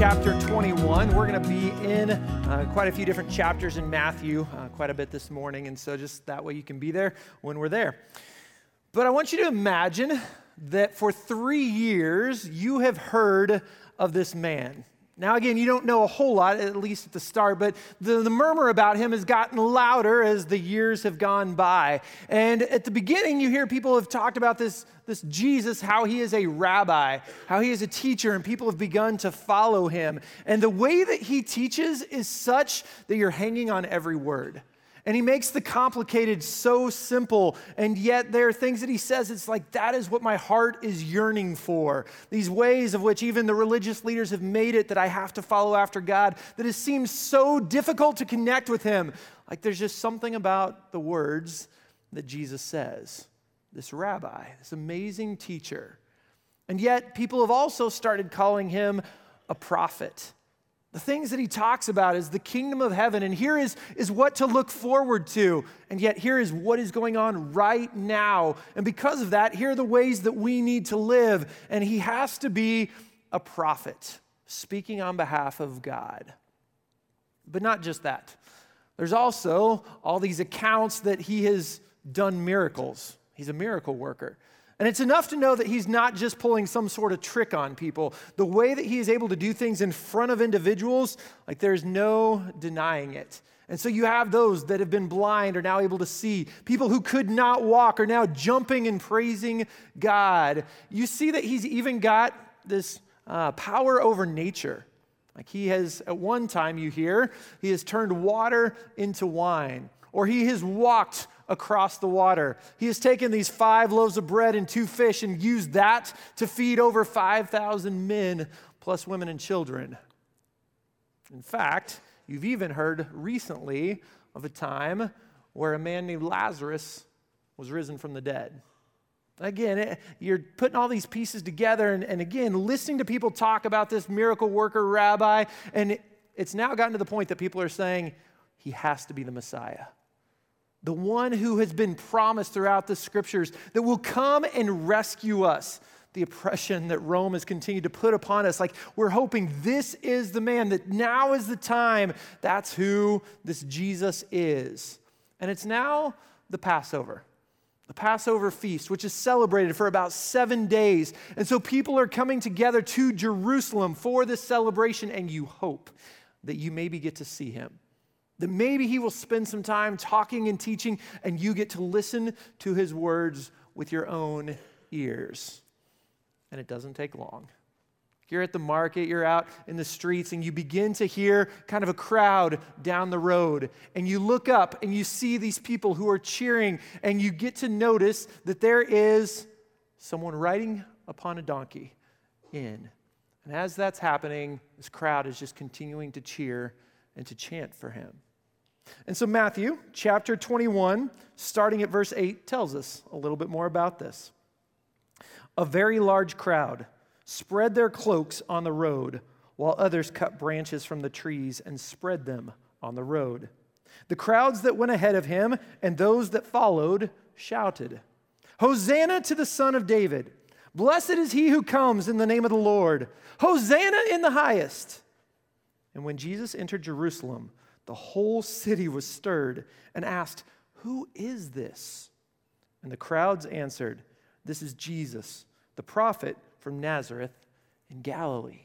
chapter 21. We're going to be in uh, quite a few different chapters in Matthew, uh, quite a bit this morning, and so just that way you can be there when we're there. But I want you to imagine that for three years you have heard of this man. Now, again, you don't know a whole lot, at least at the start, but the, the murmur about him has gotten louder as the years have gone by. And at the beginning, you hear people have talked about this, this Jesus, how he is a rabbi, how he is a teacher, and people have begun to follow him. And the way that he teaches is such that you're hanging on every word. And he makes the complicated so simple. And yet, there are things that he says, it's like, that is what my heart is yearning for. These ways of which even the religious leaders have made it that I have to follow after God, that it seems so difficult to connect with him. Like, there's just something about the words that Jesus says. This rabbi, this amazing teacher. And yet, people have also started calling him a prophet. The things that he talks about is the kingdom of heaven, and here is, is what to look forward to. And yet, here is what is going on right now. And because of that, here are the ways that we need to live. And he has to be a prophet, speaking on behalf of God. But not just that, there's also all these accounts that he has done miracles. He's a miracle worker. And it's enough to know that he's not just pulling some sort of trick on people. The way that he is able to do things in front of individuals, like there's no denying it. And so you have those that have been blind are now able to see. People who could not walk are now jumping and praising God. You see that he's even got this uh, power over nature. Like he has, at one time, you hear, he has turned water into wine, or he has walked across the water. He has taken these five loaves of bread and two fish and used that to feed over 5,000 men, plus women and children. In fact, you've even heard recently of a time where a man named Lazarus was risen from the dead. Again, it, you're putting all these pieces together, and, and, again, listening to people talk about this miracle worker rabbi, and it, it's now gotten to the point that people are saying he has to be the Messiah the one who has been promised throughout the scriptures that will come and rescue us. The oppression that Rome has continued to put upon us. Like, we're hoping this is the man, that now is the time. That's who this Jesus is. And it's now the Passover, the Passover feast, which is celebrated for about seven days. And so people are coming together to Jerusalem for this celebration, and you hope that you maybe get to see him that maybe he will spend some time talking and teaching, and you get to listen to his words with your own ears. And it doesn't take long. You're at the market, you're out in the streets, and you begin to hear kind of a crowd down the road. And you look up and you see these people who are cheering, and you get to notice that there is someone riding upon a donkey in. And as that's happening, this crowd is just continuing to cheer and to chant for him. And so, Matthew chapter 21, starting at verse 8, tells us a little bit more about this. A very large crowd spread their cloaks on the road, while others cut branches from the trees and spread them on the road. The crowds that went ahead of him and those that followed shouted, Hosanna to the Son of David! Blessed is he who comes in the name of the Lord! Hosanna in the highest! And when Jesus entered Jerusalem, the whole city was stirred and asked, Who is this? And the crowds answered, This is Jesus, the prophet from Nazareth in Galilee.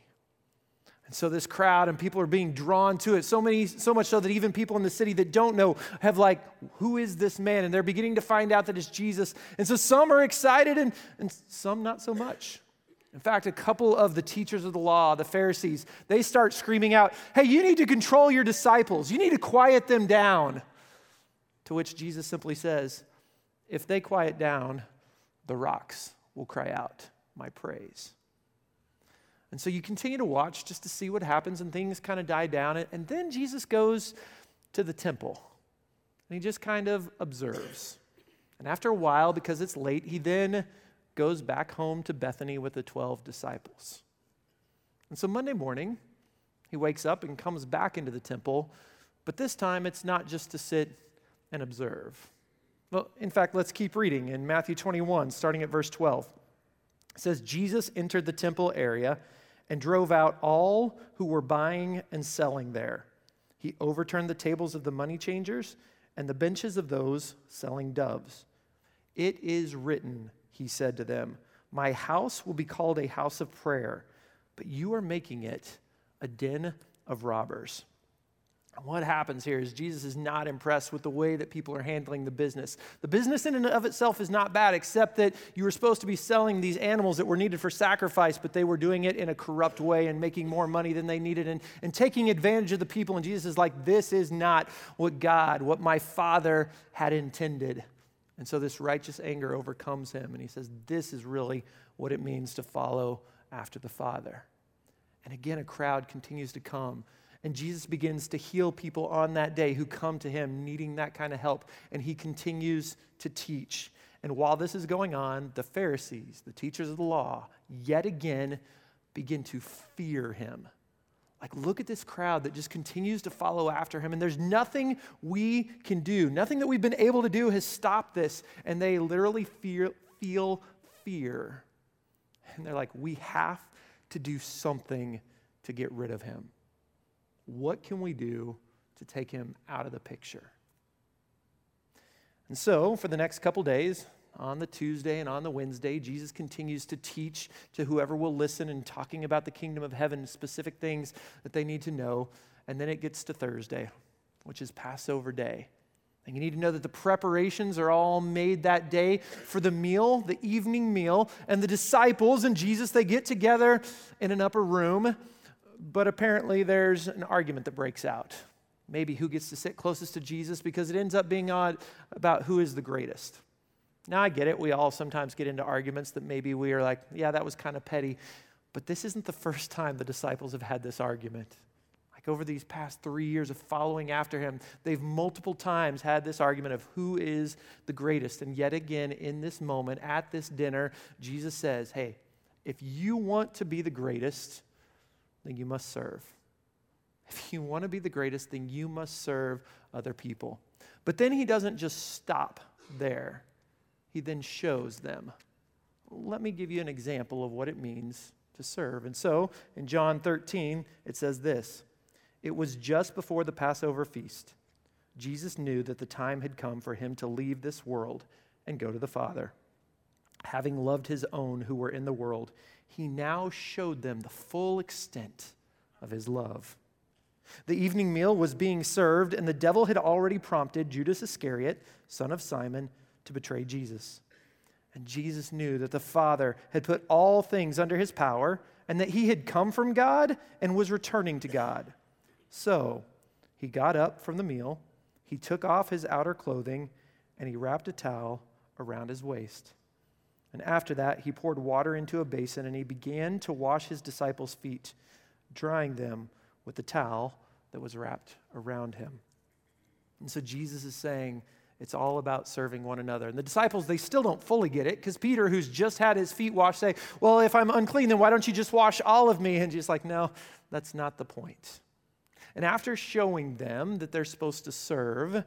And so this crowd and people are being drawn to it. So many, so much so that even people in the city that don't know have like, who is this man? And they're beginning to find out that it's Jesus. And so some are excited and, and some not so much. In fact, a couple of the teachers of the law, the Pharisees, they start screaming out, Hey, you need to control your disciples. You need to quiet them down. To which Jesus simply says, If they quiet down, the rocks will cry out my praise. And so you continue to watch just to see what happens, and things kind of die down. And then Jesus goes to the temple, and he just kind of observes. And after a while, because it's late, he then goes back home to Bethany with the 12 disciples. And so Monday morning, he wakes up and comes back into the temple, but this time it's not just to sit and observe. Well, in fact, let's keep reading in Matthew 21, starting at verse 12. It says, Jesus entered the temple area and drove out all who were buying and selling there. He overturned the tables of the money changers and the benches of those selling doves. It is written, he said to them, My house will be called a house of prayer, but you are making it a den of robbers. What happens here is Jesus is not impressed with the way that people are handling the business. The business in and of itself is not bad, except that you were supposed to be selling these animals that were needed for sacrifice, but they were doing it in a corrupt way and making more money than they needed and, and taking advantage of the people. And Jesus is like, This is not what God, what my Father had intended. And so this righteous anger overcomes him, and he says, This is really what it means to follow after the Father. And again, a crowd continues to come and Jesus begins to heal people on that day who come to him needing that kind of help. And he continues to teach. And while this is going on, the Pharisees, the teachers of the law, yet again begin to fear him. Like, look at this crowd that just continues to follow after him, and there's nothing we can do. Nothing that we've been able to do has stopped this. And they literally feel fear. And they're like, we have to do something to get rid of him. What can we do to take him out of the picture? And so, for the next couple days, on the Tuesday and on the Wednesday, Jesus continues to teach to whoever will listen and talking about the kingdom of heaven, specific things that they need to know. And then it gets to Thursday, which is Passover day. And you need to know that the preparations are all made that day for the meal, the evening meal. And the disciples and Jesus, they get together in an upper room but apparently there's an argument that breaks out. Maybe who gets to sit closest to Jesus because it ends up being odd about who is the greatest. Now, I get it. We all sometimes get into arguments that maybe we are like, yeah, that was kind of petty. But this isn't the first time the disciples have had this argument. Like over these past three years of following after him, they've multiple times had this argument of who is the greatest. And yet again, in this moment, at this dinner, Jesus says, hey, if you want to be the greatest, then you must serve. If you want to be the greatest, then you must serve other people. But then he doesn't just stop there, he then shows them. Let me give you an example of what it means to serve. And so in John 13, it says this It was just before the Passover feast. Jesus knew that the time had come for him to leave this world and go to the Father. Having loved his own who were in the world, he now showed them the full extent of his love. The evening meal was being served, and the devil had already prompted Judas Iscariot, son of Simon, to betray Jesus. And Jesus knew that the Father had put all things under his power, and that he had come from God and was returning to God. So he got up from the meal, he took off his outer clothing, and he wrapped a towel around his waist. And after that, he poured water into a basin and he began to wash his disciples' feet, drying them with the towel that was wrapped around him. And so Jesus is saying, it's all about serving one another. And the disciples, they still don't fully get it because Peter, who's just had his feet washed, say, Well, if I'm unclean, then why don't you just wash all of me? And Jesus like, No, that's not the point. And after showing them that they're supposed to serve,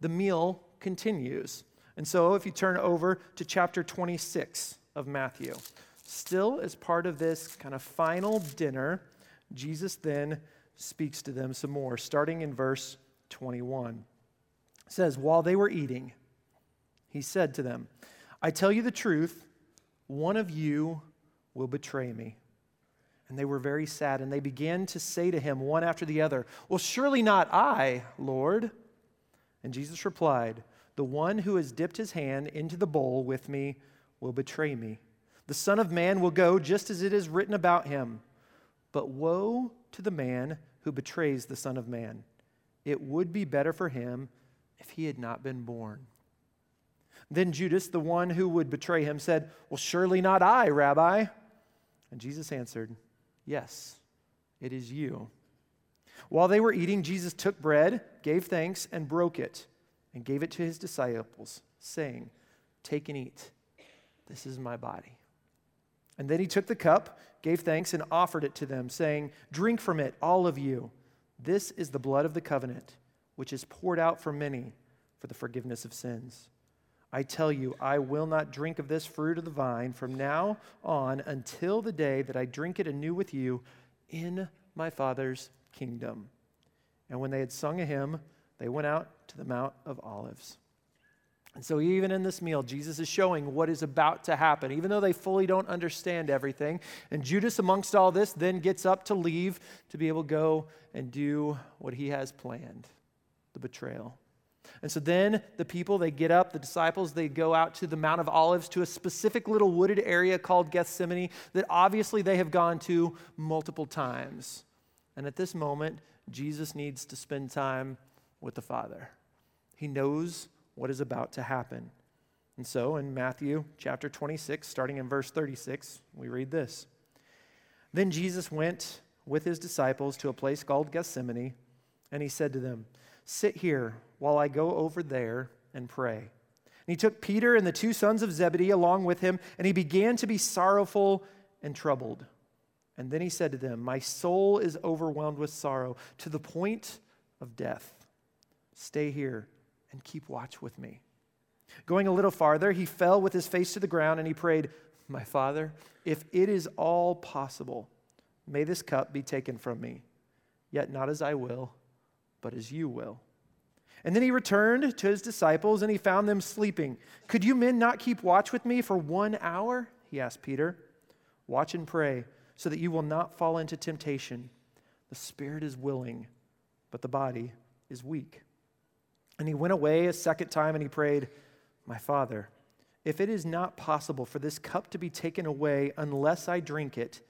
the meal continues. And so, if you turn over to chapter 26 of Matthew, still as part of this kind of final dinner, Jesus then speaks to them some more, starting in verse 21. Says, While they were eating, he said to them, I tell you the truth, one of you will betray me. And they were very sad, and they began to say to him one after the other, Well, surely not I, Lord. And Jesus replied, the one who has dipped his hand into the bowl with me will betray me. The Son of Man will go just as it is written about him. But woe to the man who betrays the Son of Man. It would be better for him if he had not been born. Then Judas, the one who would betray him, said, Well, surely not I, Rabbi. And Jesus answered, Yes, it is you. While they were eating, Jesus took bread, gave thanks, and broke it and gave it to his disciples, saying, Take and eat. This is my body. And then he took the cup, gave thanks, and offered it to them, saying, Drink from it, all of you. This is the blood of the covenant, which is poured out for many for the forgiveness of sins. I tell you, I will not drink of this fruit of the vine from now on until the day that I drink it anew with you in my Father's kingdom. And when they had sung a hymn, they went out to the Mount of Olives. And so, even in this meal, Jesus is showing what is about to happen, even though they fully don't understand everything. And Judas, amongst all this, then gets up to leave to be able to go and do what he has planned the betrayal. And so then the people, they get up, the disciples, they go out to the Mount of Olives to a specific little wooded area called Gethsemane that obviously they have gone to multiple times. And at this moment, Jesus needs to spend time with the Father. He knows what is about to happen. And so in Matthew chapter 26, starting in verse 36, we read this Then Jesus went with his disciples to a place called Gethsemane, and he said to them, Sit here while I go over there and pray. And he took Peter and the two sons of Zebedee along with him, and he began to be sorrowful and troubled. And then he said to them, My soul is overwhelmed with sorrow to the point of death. Stay here and keep watch with me. Going a little farther, he fell with his face to the ground and he prayed, My Father, if it is all possible, may this cup be taken from me, yet not as I will, but as you will. And then he returned to his disciples and he found them sleeping. Could you men not keep watch with me for one hour? He asked Peter. Watch and pray so that you will not fall into temptation. The spirit is willing, but the body is weak. And he went away a second time and he prayed, My Father, if it is not possible for this cup to be taken away unless I drink it,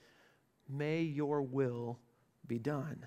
may your will be done.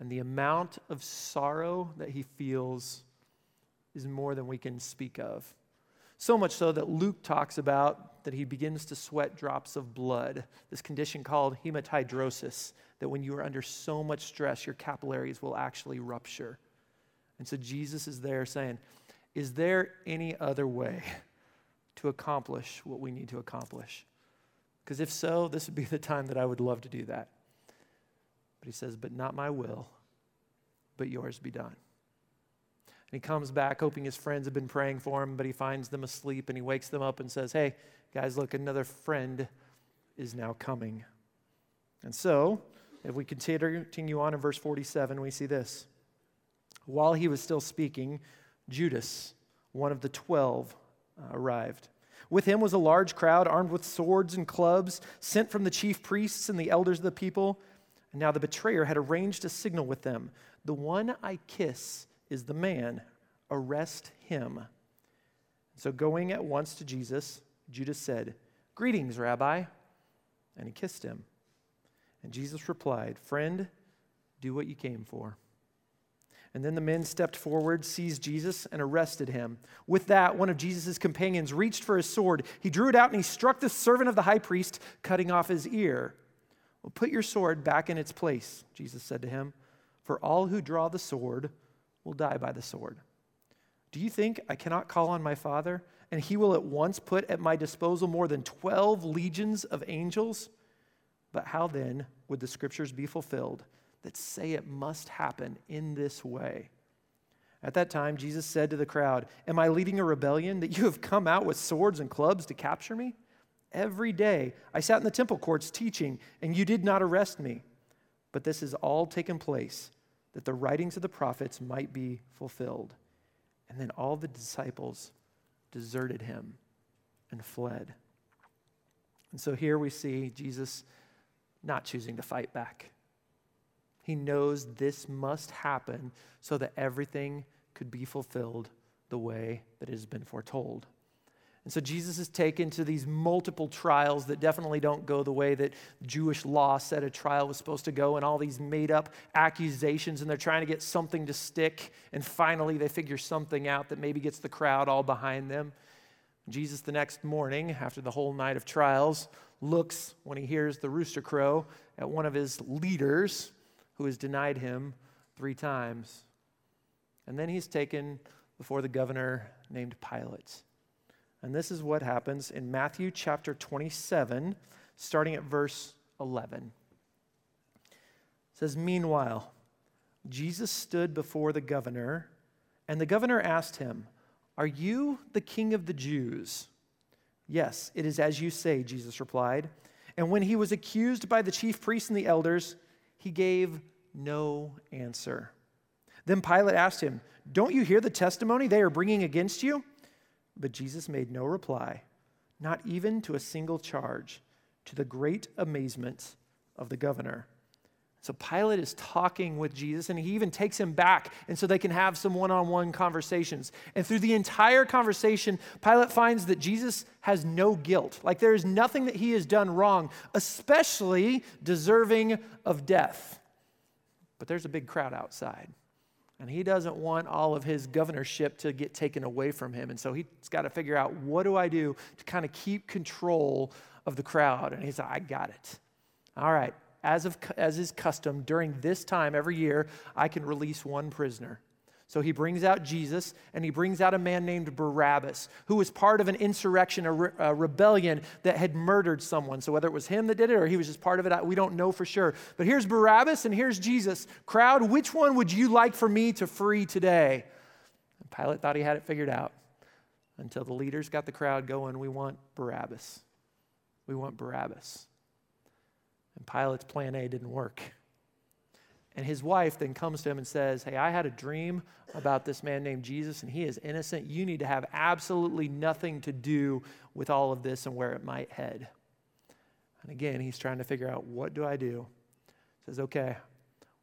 and the amount of sorrow that he feels is more than we can speak of. So much so that Luke talks about that he begins to sweat drops of blood, this condition called hematidrosis, that when you are under so much stress, your capillaries will actually rupture. And so Jesus is there saying, Is there any other way to accomplish what we need to accomplish? Because if so, this would be the time that I would love to do that. But he says, But not my will, but yours be done. And he comes back hoping his friends have been praying for him, but he finds them asleep and he wakes them up and says, Hey, guys, look, another friend is now coming. And so, if we continue on in verse 47, we see this. While he was still speaking, Judas, one of the twelve, uh, arrived. With him was a large crowd armed with swords and clubs, sent from the chief priests and the elders of the people. And now the betrayer had arranged a signal with them The one I kiss is the man, arrest him. So going at once to Jesus, Judas said, Greetings, Rabbi. And he kissed him. And Jesus replied, Friend, do what you came for. And then the men stepped forward, seized Jesus, and arrested him. With that, one of Jesus' companions reached for his sword. He drew it out and he struck the servant of the high priest, cutting off his ear. Well, put your sword back in its place, Jesus said to him, for all who draw the sword will die by the sword. Do you think I cannot call on my Father, and he will at once put at my disposal more than 12 legions of angels? But how then would the scriptures be fulfilled that say it must happen in this way? At that time, Jesus said to the crowd, Am I leading a rebellion that you have come out with swords and clubs to capture me? Every day I sat in the temple courts teaching, and you did not arrest me. But this has all taken place that the writings of the prophets might be fulfilled. And then all the disciples deserted him and fled. And so here we see Jesus not choosing to fight back. He knows this must happen so that everything could be fulfilled the way that it has been foretold. And so Jesus is taken to these multiple trials that definitely don't go the way that Jewish law said a trial was supposed to go, and all these made up accusations, and they're trying to get something to stick. And finally, they figure something out that maybe gets the crowd all behind them. Jesus, the next morning, after the whole night of trials, looks when he hears the rooster crow at one of his leaders who has denied him three times. And then he's taken before the governor named Pilate. And this is what happens in Matthew chapter 27, starting at verse 11. It says, Meanwhile, Jesus stood before the governor, and the governor asked him, Are you the king of the Jews? Yes, it is as you say, Jesus replied. And when he was accused by the chief priests and the elders, he gave no answer. Then Pilate asked him, Don't you hear the testimony they are bringing against you? But Jesus made no reply, not even to a single charge, to the great amazement of the governor. So Pilate is talking with Jesus and he even takes him back and so they can have some one on one conversations. And through the entire conversation, Pilate finds that Jesus has no guilt. Like there is nothing that he has done wrong, especially deserving of death. But there's a big crowd outside. And he doesn't want all of his governorship to get taken away from him. And so he's got to figure out what do I do to kind of keep control of the crowd. And he's like, I got it. All right, as, of, as is custom, during this time every year, I can release one prisoner. So he brings out Jesus and he brings out a man named Barabbas, who was part of an insurrection, a, re- a, rebellion that had murdered someone. So whether it was him that did it or he was just part of it, we don't know for sure. But here's Barabbas and here's Jesus. Crowd, which one would you like for me to free today? And Pilate thought he had it figured out until the leaders got the crowd going. We want Barabbas. We want Barabbas. And Pilate's plan A didn't work. And his wife then comes to him and says, Hey, I had a dream about this man named Jesus, and he is innocent. You need to have absolutely nothing to do with all of this and where it might head. And again, he's trying to figure out what do I do? He says, Okay,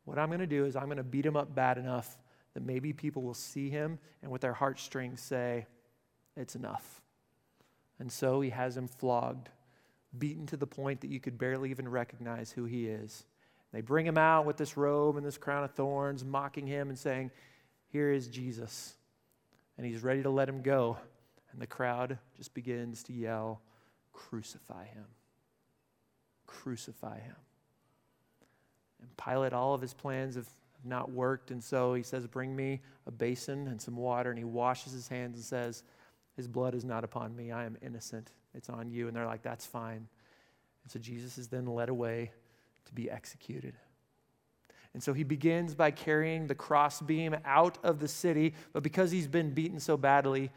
what I'm going to do is I'm going to beat him up bad enough that maybe people will see him and with their heartstrings say, It's enough. And so he has him flogged beaten to the point that you could barely even recognize who he is. They bring him out with this robe and this crown of thorns, mocking him and saying, Here is Jesus. And he's ready to let him go. And the crowd just begins to yell, Crucify him! Crucify him. And Pilate, all of his plans have not worked. And so he says, Bring me a basin and some water. And he washes his hands and says, His blood is not upon me. I am innocent. It's on you. And they're like, That's fine. And so Jesus is then led away to be executed. And so he begins by carrying the crossbeam out of the city, but because he's been beaten so badly,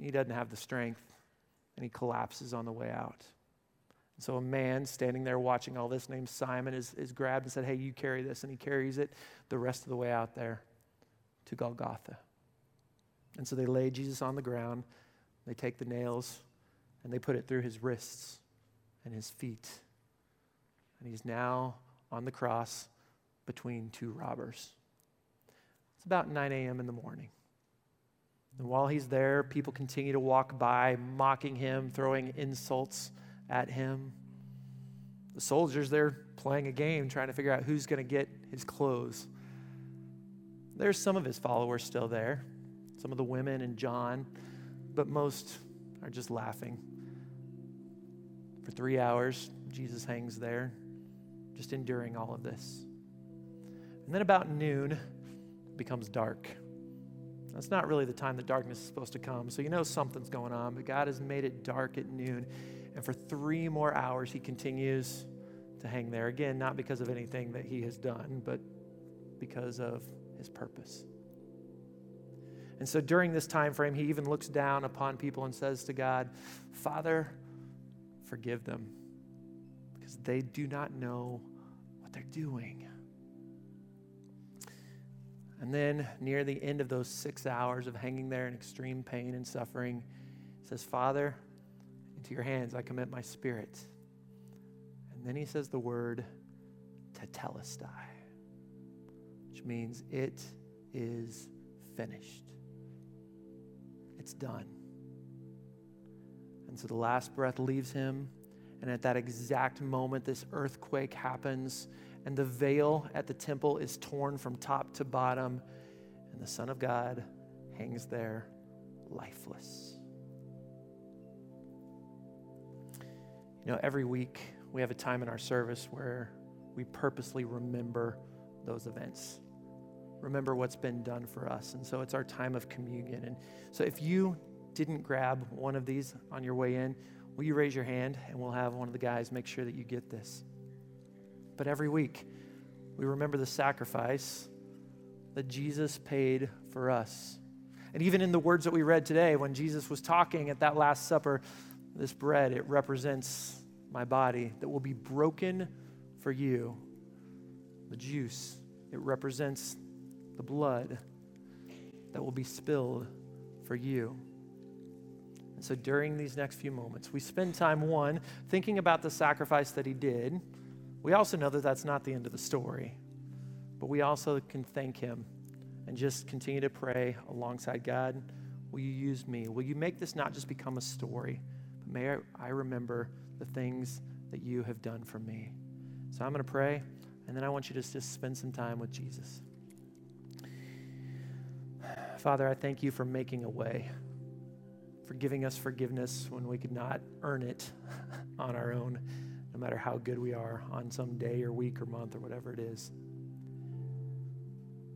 he doesn't have the strength and he collapses on the way out. And so a man standing there watching all this named Simon is, is grabbed and said, Hey, you carry this. And he carries it the rest of the way out there to Golgotha. And so they lay Jesus on the ground. They take the nails and they put it through his wrists and his feet. And he's now on the cross between two robbers. It's about 9 a.m. in the morning. And while he's there, people continue to walk by, mocking him, throwing insults at him. The soldiers, they're playing a game, trying to figure out who's going to get his clothes. There's some of his followers still there, some of the women and John, but most are just laughing for three hours, Jesus hangs there, just enduring all of this. And then about noon, it becomes dark. That's not really the time that darkness is supposed to come. So you know something's going on, but God has made it dark at noon. And for three more hours, he continues to hang there. Again, not because of anything that he has done, but because of his purpose. And so during this time frame, he even looks down upon people and says to God, Father, forgive them because they do not know what they're doing. And then, near the end of those six hours of hanging there in extreme pain and suffering, he says, Father, into your hands I commit my spirit. And then he says the word tetelestai, which means it is finished. It's done. And so the last breath leaves him. And at that exact moment, this earthquake happens, and the veil at the temple is torn from top to bottom, and the Son of God hangs there lifeless. You know, every week we have a time in our service where we purposely remember those events. Remember what's been done for us. And so it's our time of communion. And so if you didn't grab one of these on your way in, will you raise your hand and we'll have one of the guys make sure that you get this? But every week, we remember the sacrifice that Jesus paid for us. And even in the words that we read today, when Jesus was talking at that Last Supper, this bread, it represents my body that will be broken for you. The juice, it represents the blood that will be spilled for you. And so during these next few moments, we spend time, one, thinking about the sacrifice that he did. We also know that that's not the end of the story, but we also can thank him and just continue to pray alongside God. Will you use me? Will you make this not just become a story, but may I, I remember the things that you have done for me? So I'm going to pray, and then I want you to just spend some time with Jesus. Father, I thank you for making a way, for giving us forgiveness when we could not earn it on our own, no matter how good we are on some day or week or month or whatever it is.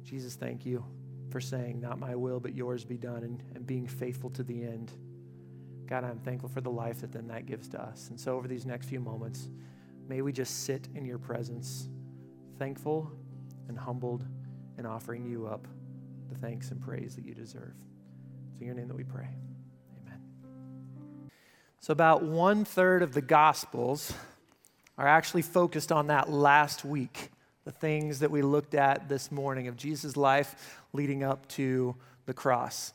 Jesus, thank you for saying, Not my will, but yours be done, and, and being faithful to the end. God, I'm thankful for the life that then that gives to us. And so, over these next few moments, may we just sit in your presence, thankful and humbled, and offering you up the thanks and praise that you deserve. It's in your name that we pray. So, about one third of the Gospels are actually focused on that last week the things that we looked at this morning of Jesus' life leading up to the cross.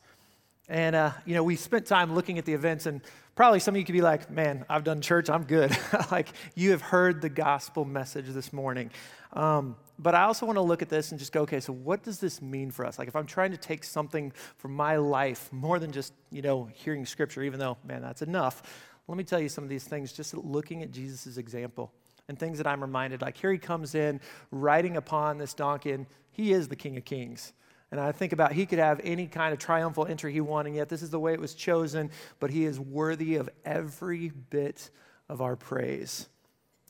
And, uh, you know, we spent time looking at the events, and probably some of you could be like, man, I've done church, I'm good. like, you have heard the gospel message this morning. Um, but I also want to look at this and just go, okay, so what does this mean for us? Like, if I'm trying to take something from my life more than just, you know, hearing scripture, even though, man, that's enough, let me tell you some of these things just looking at Jesus' example and things that I'm reminded. Like here he comes in riding upon this donkey, and he is the King of Kings. And I think about he could have any kind of triumphal entry he wanted, yet this is the way it was chosen, but he is worthy of every bit of our praise.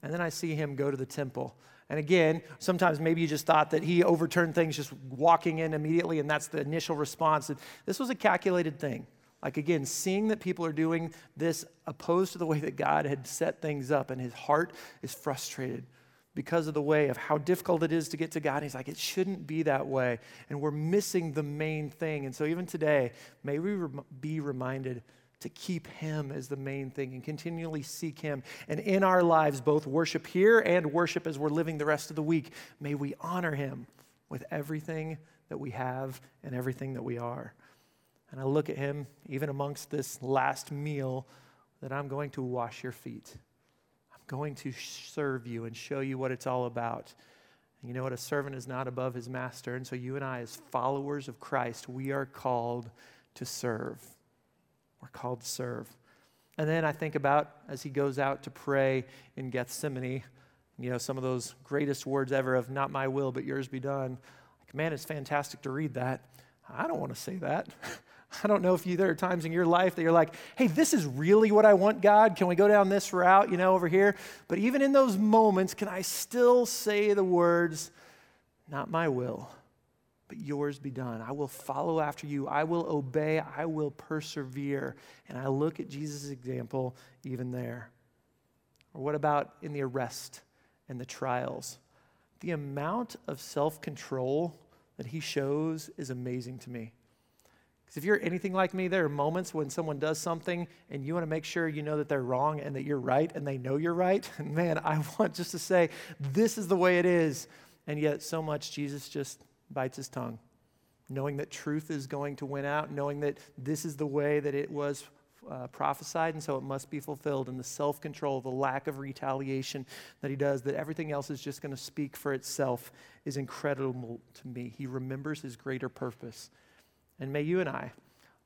And then I see him go to the temple. And again, sometimes maybe you just thought that he overturned things just walking in immediately, and that's the initial response. This was a calculated thing. Like, again, seeing that people are doing this opposed to the way that God had set things up, and his heart is frustrated because of the way of how difficult it is to get to God. And he's like, it shouldn't be that way. And we're missing the main thing. And so, even today, may we be reminded to keep Him as the main thing and continually seek Him. And in our lives, both worship here and worship as we're living the rest of the week, may we honor Him with everything that we have and everything that we are. And I look at him, even amongst this last meal, that I'm going to wash your feet. I'm going to serve you and show you what it's all about. And you know what? A servant is not above his master. And so you and I, as followers of Christ, we are called to serve. We're called serve. And then I think about as he goes out to pray in Gethsemane, you know, some of those greatest words ever of not my will, but yours be done. Like, man, it's fantastic to read that. I don't want to say that. I don't know if you, there are times in your life that you're like, hey, this is really what I want, God. Can we go down this route, you know, over here? But even in those moments, can I still say the words, not my will, but yours be done? I will follow after you. I will obey. I will persevere. And I look at Jesus' example even there. Or what about in the arrest and the trials? The amount of self control that he shows is amazing to me. Because if you're anything like me, there are moments when someone does something and you want to make sure you know that they're wrong and that you're right and they know you're right. And man, I want just to say, this is the way it is. And yet, so much Jesus just bites his tongue, knowing that truth is going to win out, knowing that this is the way that it was uh, prophesied, and so it must be fulfilled. And the self control, the lack of retaliation that he does, that everything else is just going to speak for itself, is incredible to me. He remembers his greater purpose. And may you and I,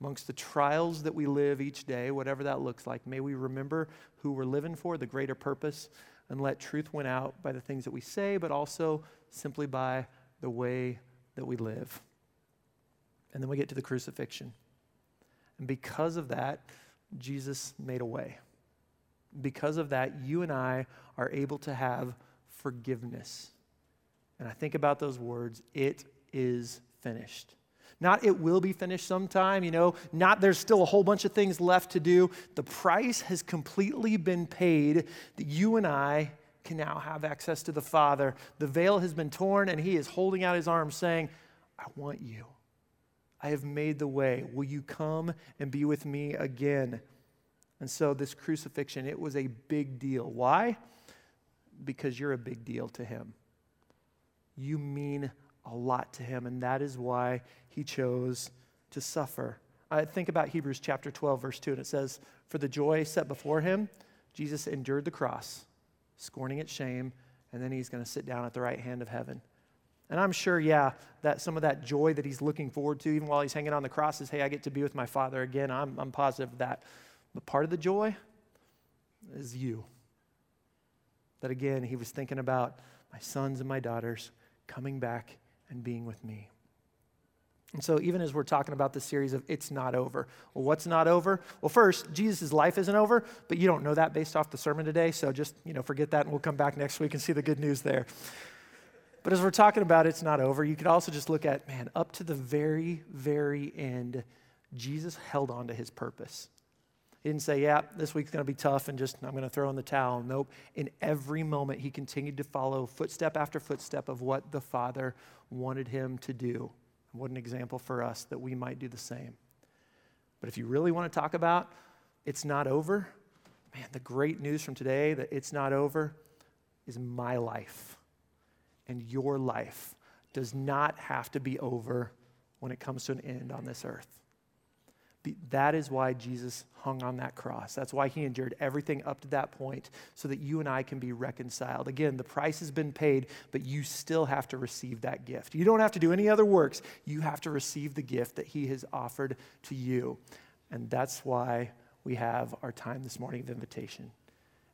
amongst the trials that we live each day, whatever that looks like, may we remember who we're living for, the greater purpose, and let truth win out by the things that we say, but also simply by the way that we live. And then we get to the crucifixion. And because of that, Jesus made a way. Because of that, you and I are able to have forgiveness. And I think about those words it is finished. Not it will be finished sometime, you know, not there's still a whole bunch of things left to do. The price has completely been paid that you and I can now have access to the Father. The veil has been torn, and He is holding out His arms saying, I want you. I have made the way. Will you come and be with me again? And so, this crucifixion, it was a big deal. Why? Because you're a big deal to Him. You mean a lot to Him, and that is why He chose to suffer. I think about Hebrews chapter 12, verse 2, and it says, For the joy set before Him, Jesus endured the cross scorning its shame, and then he's going to sit down at the right hand of heaven. And I'm sure, yeah, that some of that joy that he's looking forward to, even while he's hanging on the cross, is hey, I get to be with my Father again. I'm, I'm positive of that. But part of the joy is you. That again, he was thinking about my sons and my daughters coming back and being with me. And so, even as we're talking about this series of It's Not Over, well, what's not over? Well, first, Jesus' life isn't over, but you don't know that based off the sermon today, so just, you know, forget that and we'll come back next week and see the good news there. But as we're talking about It's Not Over, you could also just look at, man, up to the very, very end, Jesus held on to his purpose. He didn't say, yeah, this week's going to be tough and just I'm going to throw in the towel. Nope. In every moment, he continued to follow footstep after footstep of what the Father wanted him to do. What an example for us that we might do the same. But if you really want to talk about it's not over, man, the great news from today that it's not over is my life. And your life does not have to be over when it comes to an end on this earth. That is why Jesus hung on that cross. That's why he endured everything up to that point so that you and I can be reconciled. Again, the price has been paid, but you still have to receive that gift. You don't have to do any other works. You have to receive the gift that he has offered to you. And that's why we have our time this morning of invitation.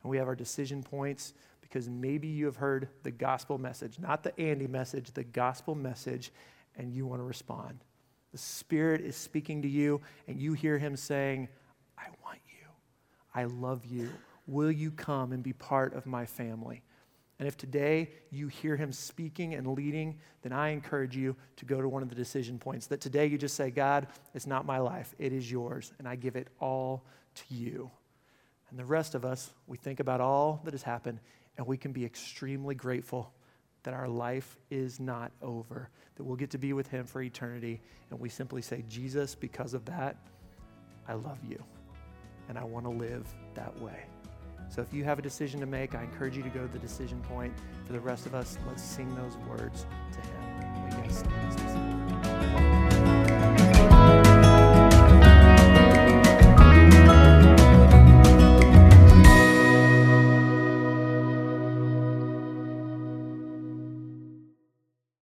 And we have our decision points because maybe you have heard the gospel message, not the Andy message, the gospel message, and you want to respond. The Spirit is speaking to you, and you hear Him saying, I want you. I love you. Will you come and be part of my family? And if today you hear him speaking and leading, then I encourage you to go to one of the decision points. That today you just say, God, it's not my life, it is yours, and I give it all to you. And the rest of us, we think about all that has happened, and we can be extremely grateful that our life is not over, that we'll get to be with Him for eternity. And we simply say, Jesus, because of that, I love you. And I want to live that way. So if you have a decision to make, I encourage you to go to the decision point. For the rest of us, let's sing those words to Him.